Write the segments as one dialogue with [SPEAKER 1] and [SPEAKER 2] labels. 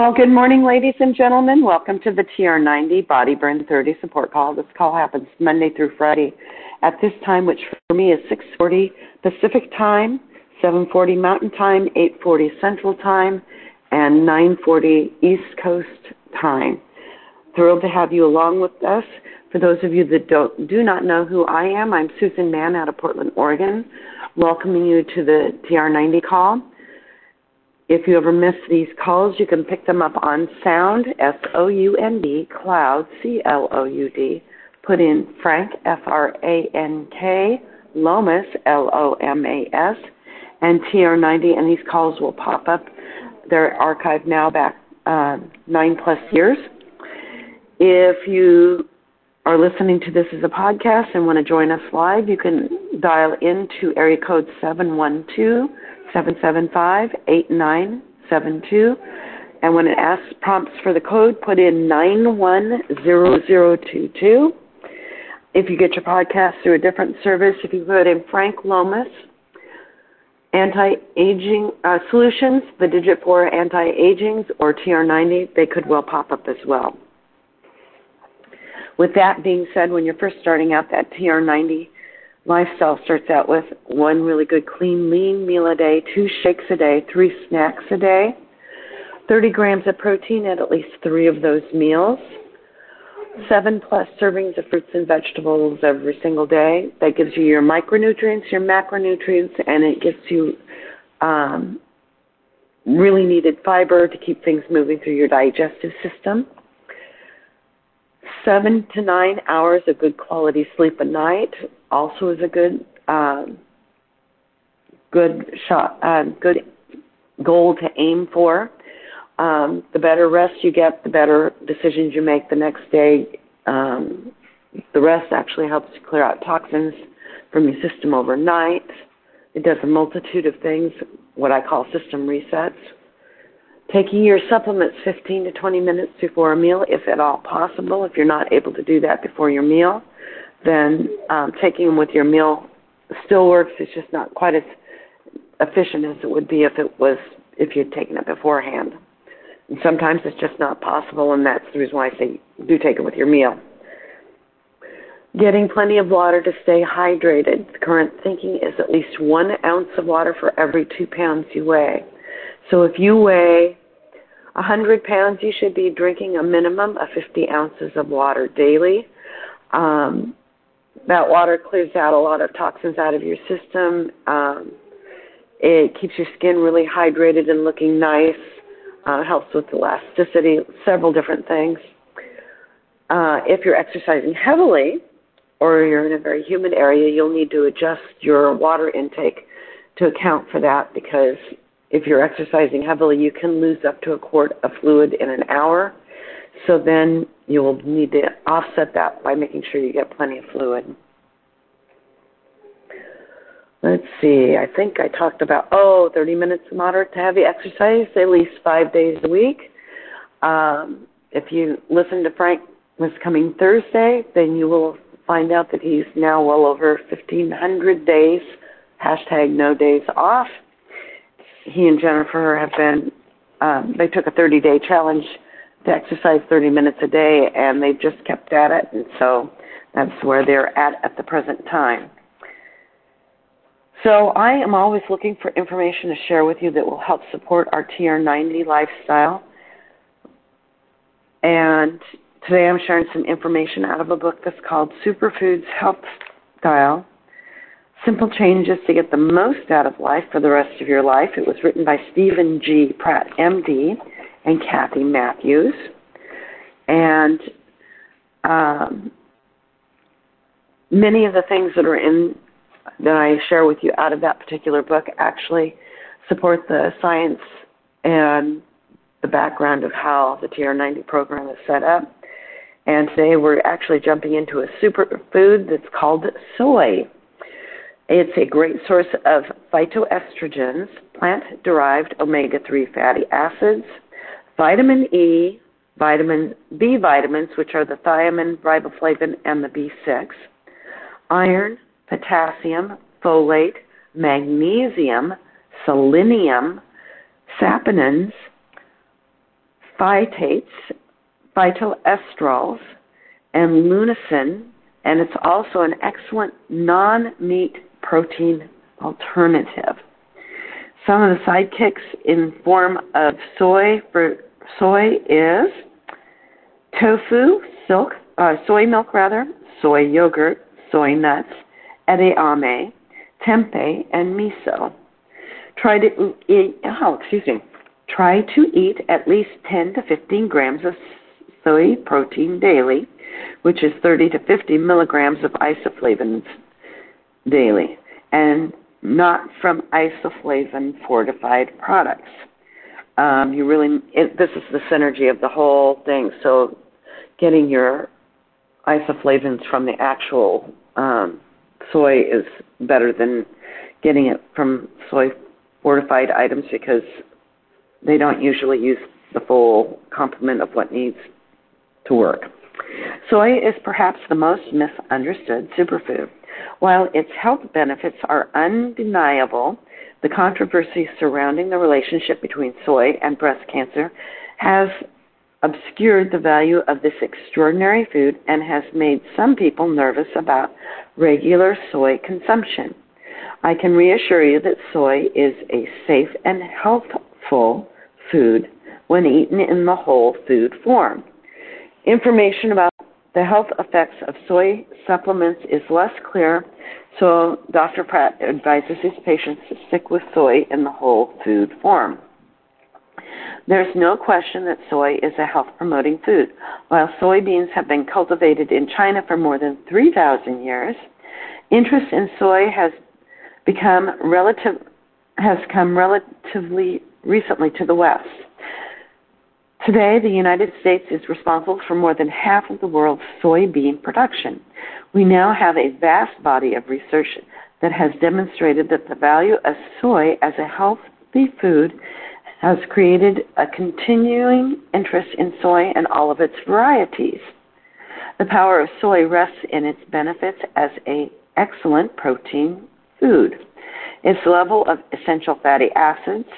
[SPEAKER 1] Well, good morning, ladies and gentlemen. Welcome to the TR90 Body Burn 30 support call. This call happens Monday through Friday at this time, which for me is 6:40 Pacific Time, 7:40 Mountain Time, 8:40 Central Time, and 9:40 East Coast Time. Thrilled to have you along with us. For those of you that don't do not know who I am, I'm Susan Mann out of Portland, Oregon, welcoming you to the TR90 call. If you ever miss these calls, you can pick them up on Sound, S O U N D, Cloud, C L O U D. Put in Frank, F R A N K, Lomas, L O M A S, and TR90, and these calls will pop up. They're archived now back uh, nine plus years. If you are listening to this as a podcast and want to join us live, you can dial into area code 712 775 8972. And when it asks prompts for the code, put in 910022. If you get your podcast through a different service, if you put in Frank Lomas, anti-aging uh, solutions, the digit for anti-agings, or TR90, they could well pop up as well. With that being said, when you're first starting out, that TR90 lifestyle starts out with one really good clean lean meal a day, two shakes a day, three snacks a day, 30 grams of protein at at least three of those meals, seven plus servings of fruits and vegetables every single day. That gives you your micronutrients, your macronutrients, and it gives you um, really needed fiber to keep things moving through your digestive system. Seven to nine hours of good quality sleep a night also is a good um, good shot uh, good goal to aim for. Um, the better rest you get, the better decisions you make the next day. Um, the rest actually helps to clear out toxins from your system overnight. It does a multitude of things, what I call system resets. Taking your supplements 15 to 20 minutes before a meal, if at all possible. If you're not able to do that before your meal, then um, taking them with your meal still works. It's just not quite as efficient as it would be if it was if you'd taken it beforehand. And sometimes it's just not possible, and that's the reason why I say do take it with your meal. Getting plenty of water to stay hydrated. The current thinking is at least one ounce of water for every two pounds you weigh. So if you weigh 100 pounds, you should be drinking a minimum of 50 ounces of water daily. Um, that water clears out a lot of toxins out of your system. Um, it keeps your skin really hydrated and looking nice. Uh, helps with elasticity, several different things. Uh, if you're exercising heavily or you're in a very humid area, you'll need to adjust your water intake to account for that because if you're exercising heavily, you can lose up to a quart of fluid in an hour. So then you will need to offset that by making sure you get plenty of fluid. Let's see, I think I talked about, oh, 30 minutes of moderate to heavy exercise at least five days a week. Um, if you listen to Frank this coming Thursday, then you will find out that he's now well over 1,500 days, hashtag no days off he and Jennifer have been, um, they took a 30 day challenge to exercise 30 minutes a day, and they've just kept at it, and so that's where they're at at the present time. So I am always looking for information to share with you that will help support our TR90 lifestyle. And today I'm sharing some information out of a book that's called Superfoods Health Style Simple Changes to Get the Most Out of Life for the Rest of Your Life. It was written by Steven G. Pratt, MD, and Kathy Matthews. And um, many of the things that are in that I share with you out of that particular book actually support the science and the background of how the TR90 program is set up. And today we're actually jumping into a superfood that's called soy. It's a great source of phytoestrogens, plant derived omega 3 fatty acids, vitamin E, vitamin B vitamins, which are the thiamine, riboflavin, and the B6, iron, potassium, folate, magnesium, selenium, saponins, phytates, phytoestrols, and lunasin, and it's also an excellent non meat protein alternative. Some of the sidekicks in form of soy for soy is tofu, silk, uh, soy milk rather, soy yogurt, soy nuts, edamame, tempeh, and miso. Try to eat, oh, excuse me. Try to eat at least 10 to 15 grams of soy protein daily, which is 30 to 50 milligrams of isoflavones daily, and not from isoflavone fortified products. Um, you really, it, this is the synergy of the whole thing. So, getting your isoflavones from the actual um, soy is better than getting it from soy fortified items because they don't usually use the full complement of what needs to work. Soy is perhaps the most misunderstood superfood. While its health benefits are undeniable, the controversy surrounding the relationship between soy and breast cancer has obscured the value of this extraordinary food and has made some people nervous about regular soy consumption. I can reassure you that soy is a safe and healthful food when eaten in the whole food form. Information about the health effects of soy supplements is less clear, so Dr. Pratt advises his patients to stick with soy in the whole food form. There's no question that soy is a health promoting food. While soybeans have been cultivated in China for more than 3,000 years, interest in soy has become relative has come relatively recently to the West. Today, the United States is responsible for more than half of the world's soybean production. We now have a vast body of research that has demonstrated that the value of soy as a healthy food has created a continuing interest in soy and all of its varieties. The power of soy rests in its benefits as an excellent protein food, its level of essential fatty acids,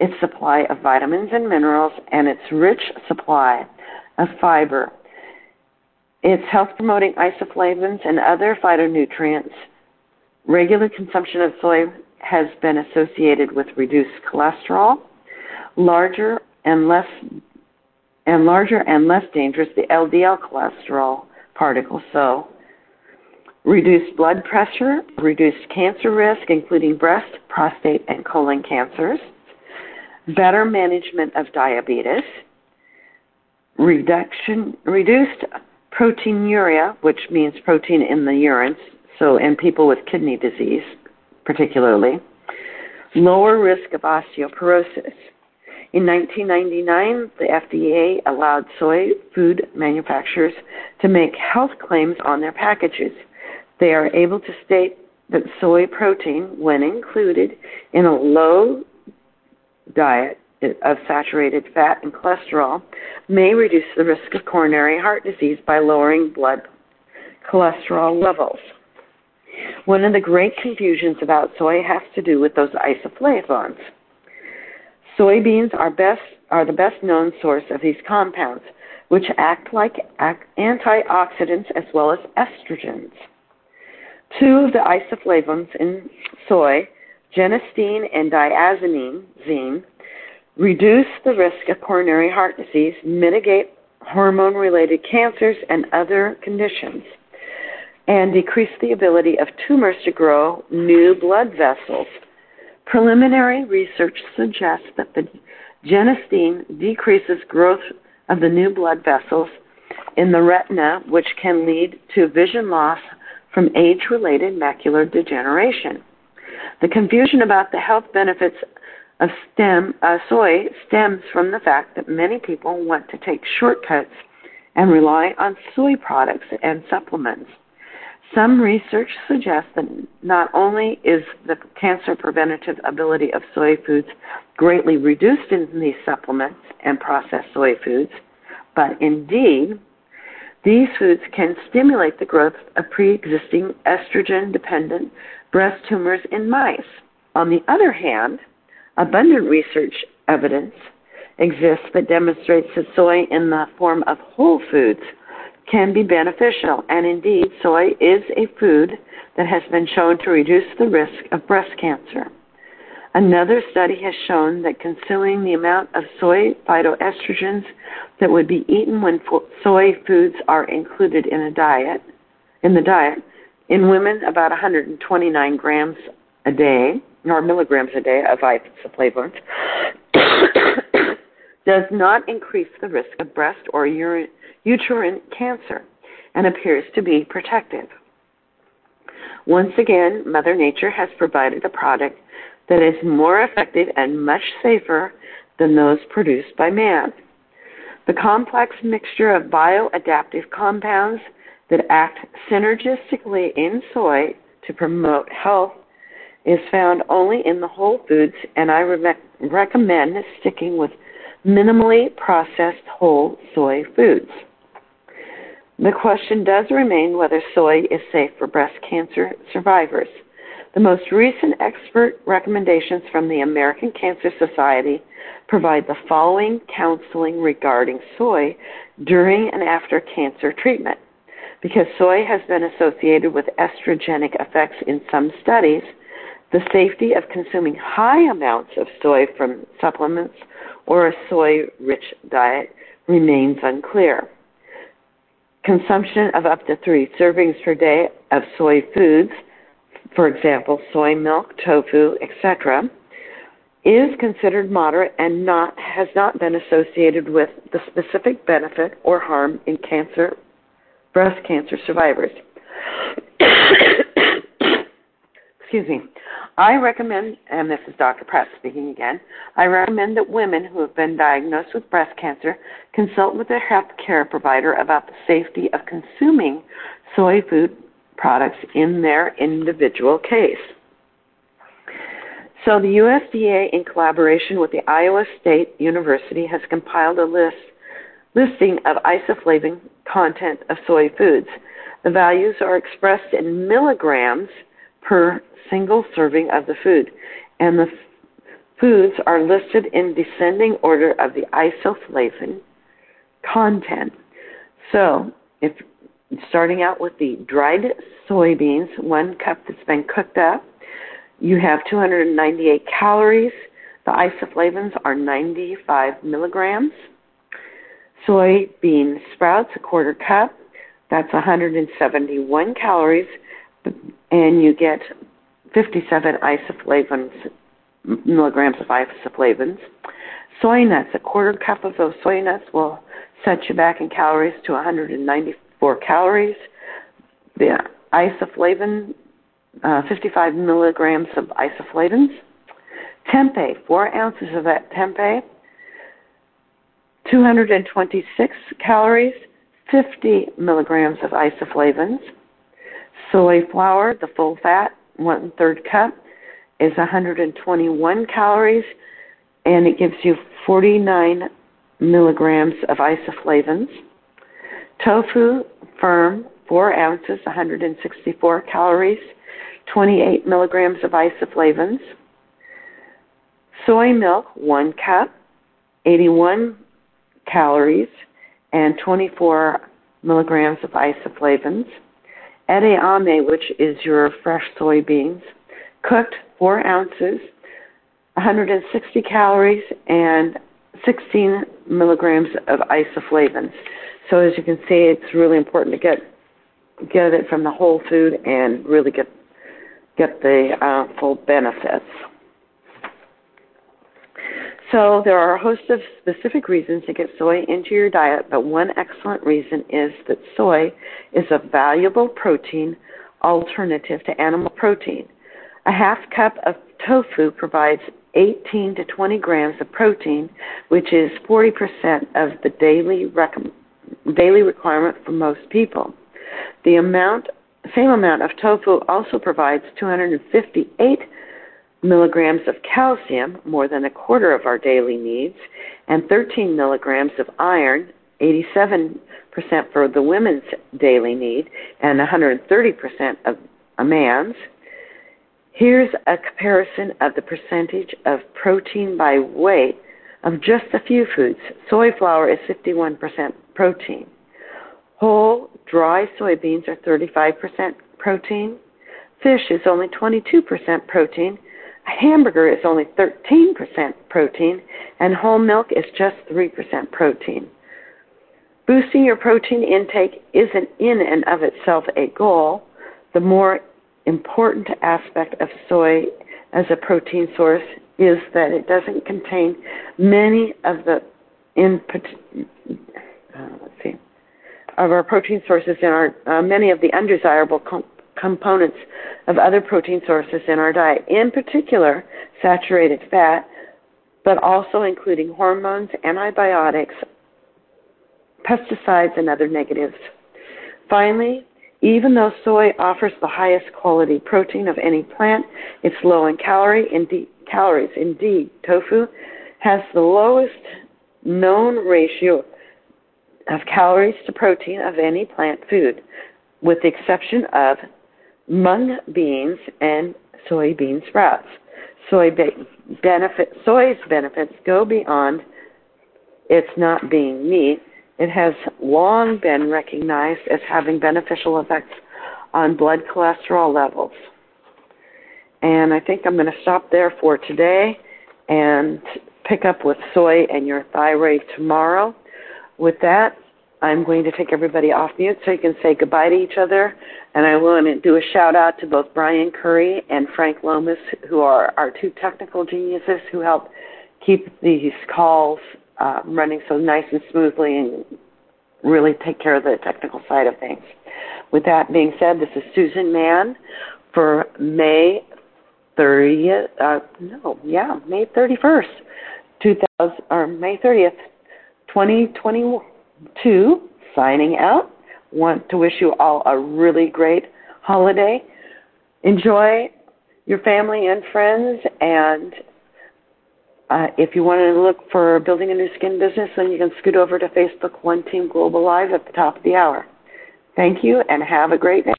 [SPEAKER 1] its supply of vitamins and minerals, and its rich supply of fiber. Its health promoting isoflavones and other phytonutrients. Regular consumption of soy has been associated with reduced cholesterol, larger and less and larger and less dangerous the LDL cholesterol particles. So, reduced blood pressure, reduced cancer risk, including breast, prostate, and colon cancers, better management of diabetes, reduction, reduced proteinuria, which means protein in the urine, so in people with kidney disease, particularly, lower risk of osteoporosis in 1999, the FDA allowed soy food manufacturers to make health claims on their packages. They are able to state that soy protein, when included in a low diet of saturated fat and cholesterol, may reduce the risk of coronary heart disease by lowering blood cholesterol levels. One of the great confusions about soy has to do with those isoflavones. Soybeans are, best, are the best known source of these compounds, which act like antioxidants as well as estrogens. Two of the isoflavones in soy, genistein and daidzein, reduce the risk of coronary heart disease, mitigate hormone related cancers and other conditions, and decrease the ability of tumors to grow new blood vessels Preliminary research suggests that the genistein decreases growth of the new blood vessels in the retina, which can lead to vision loss from age related macular degeneration. The confusion about the health benefits of stem uh, soy stems from the fact that many people want to take shortcuts and rely on soy products and supplements. Some research suggests that not only is the cancer preventative ability of soy foods greatly reduced in these supplements and processed soy foods, but indeed, these foods can stimulate the growth of pre existing estrogen dependent breast tumors in mice. On the other hand, abundant research evidence exists that demonstrates that soy in the form of whole foods can be beneficial, and indeed, soy is a food that has been shown to reduce the risk of breast cancer. Another study has shown that consuming the amount of soy phytoestrogens that would be eaten when soy foods are included in a diet, in the diet, in women about 129 grams a day or milligrams a day of isoflavones does not increase the risk of breast or uterine cancer and appears to be protective. Once again, Mother Nature has provided a product that is more effective and much safer than those produced by man. The complex mixture of bioadaptive compounds that act synergistically in soy to promote health is found only in the whole foods, and I re- recommend sticking with minimally processed whole soy foods. The question does remain whether soy is safe for breast cancer survivors. The most recent expert recommendations from the American Cancer Society provide the following counseling regarding soy during and after cancer treatment. Because soy has been associated with estrogenic effects in some studies, the safety of consuming high amounts of soy from supplements or a soy rich diet remains unclear. Consumption of up to three servings per day of soy foods for example, soy milk, tofu, etc., is considered moderate and not has not been associated with the specific benefit or harm in cancer breast cancer survivors. Excuse me. I recommend, and this is Dr. Pratt speaking again, I recommend that women who have been diagnosed with breast cancer consult with their health care provider about the safety of consuming soy food products in their individual case. So the USDA, in collaboration with the Iowa State University, has compiled a list listing of isoflavin content of soy foods. The values are expressed in milligrams per single serving of the food, and the foods are listed in descending order of the isoflavin content. So, if starting out with the dried soybeans, one cup that's been cooked up. You have 298 calories. The isoflavins are 95 milligrams. Soybean sprouts, a quarter cup. That's 171 calories, and you get 57 isoflavins, milligrams of isoflavins. Soy nuts, a quarter cup of those soy nuts will set you back in calories to 194 calories. The isoflavin, uh, 55 milligrams of isoflavins. Tempeh, 4 ounces of that tempeh. 226 calories, 50 milligrams of isoflavins. Soy flour, the full fat, one third cup, is 121 calories, and it gives you 49 milligrams of isoflavins. Tofu, firm, 4 ounces, 164 calories, 28 milligrams of isoflavins. Soy milk, 1 cup, 81 calories, and 24 milligrams of isoflavins. Edamame, which is your fresh soybeans, cooked 4 ounces, 160 calories, and 16 milligrams of isoflavins. So as you can see, it's really important to get get it from the whole food and really get get the uh, full benefits. So there are a host of specific reasons to get soy into your diet, but one excellent reason is that soy is a valuable protein alternative to animal protein. A half cup of tofu provides 18 to 20 grams of protein, which is 40% of the daily recommended daily requirement for most people. The amount, same amount of tofu also provides 258 milligrams of calcium, more than a quarter of our daily needs, and 13 milligrams of iron, 87% for the women's daily need, and 130% of a man's. Here's a comparison of the percentage of protein by weight of just a few foods, soy flour is 51% protein. Whole, dry soybeans are 35% protein. Fish is only 22% protein. A hamburger is only 13% protein. And whole milk is just 3% protein. Boosting your protein intake isn't in and of itself a goal. The more important aspect of soy as a protein source is that it doesn't contain many of the input, uh, let's see, of our protein sources in our uh, many of the undesirable com- components of other protein sources in our diet, in particular saturated fat, but also including hormones, antibiotics, pesticides, and other negatives. Finally, even though soy offers the highest quality protein of any plant, it's low in calorie, calories. Indeed, tofu has the lowest known ratio of calories to protein of any plant food, with the exception of mung beans and soybean sprouts. Soy benefit, soy's benefits go beyond its not being meat. It has long been recognized as having beneficial effects on blood cholesterol levels. And I think I'm going to stop there for today and pick up with soy and your thyroid tomorrow. With that, I'm going to take everybody off mute so you can say goodbye to each other. And I want to do a shout out to both Brian Curry and Frank Lomas, who are our two technical geniuses who help keep these calls uh, running so nice and smoothly and really take care of the technical side of things. With that being said, this is Susan Mann for May 30th, uh, no, yeah, May 31st, 2000, or May 30th, 2022, signing out. Want to wish you all a really great holiday. Enjoy your family and friends, and uh, if you want to look for building a Nu Skin business, then you can scoot over to Facebook One Team Global Live at the top of the hour. Thank you, and have a great day.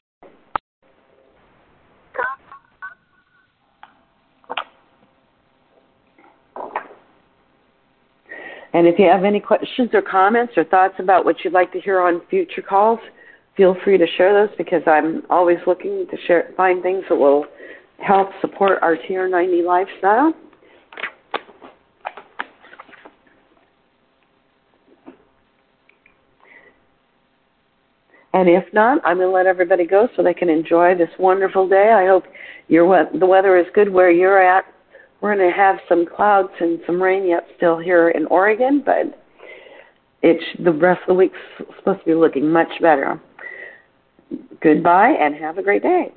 [SPEAKER 1] And if you have any questions or comments or thoughts about what you'd like to hear on future calls, feel free to share those because I'm always looking to share, find things that will help support our TR90 lifestyle. And if not, I'm going to let everybody go so they can enjoy this wonderful day. I hope your the weather is good where you're at we're going to have some clouds and some rain yet still here in Oregon, but it's the rest of the week's supposed to be looking much better. Goodbye and have a great day.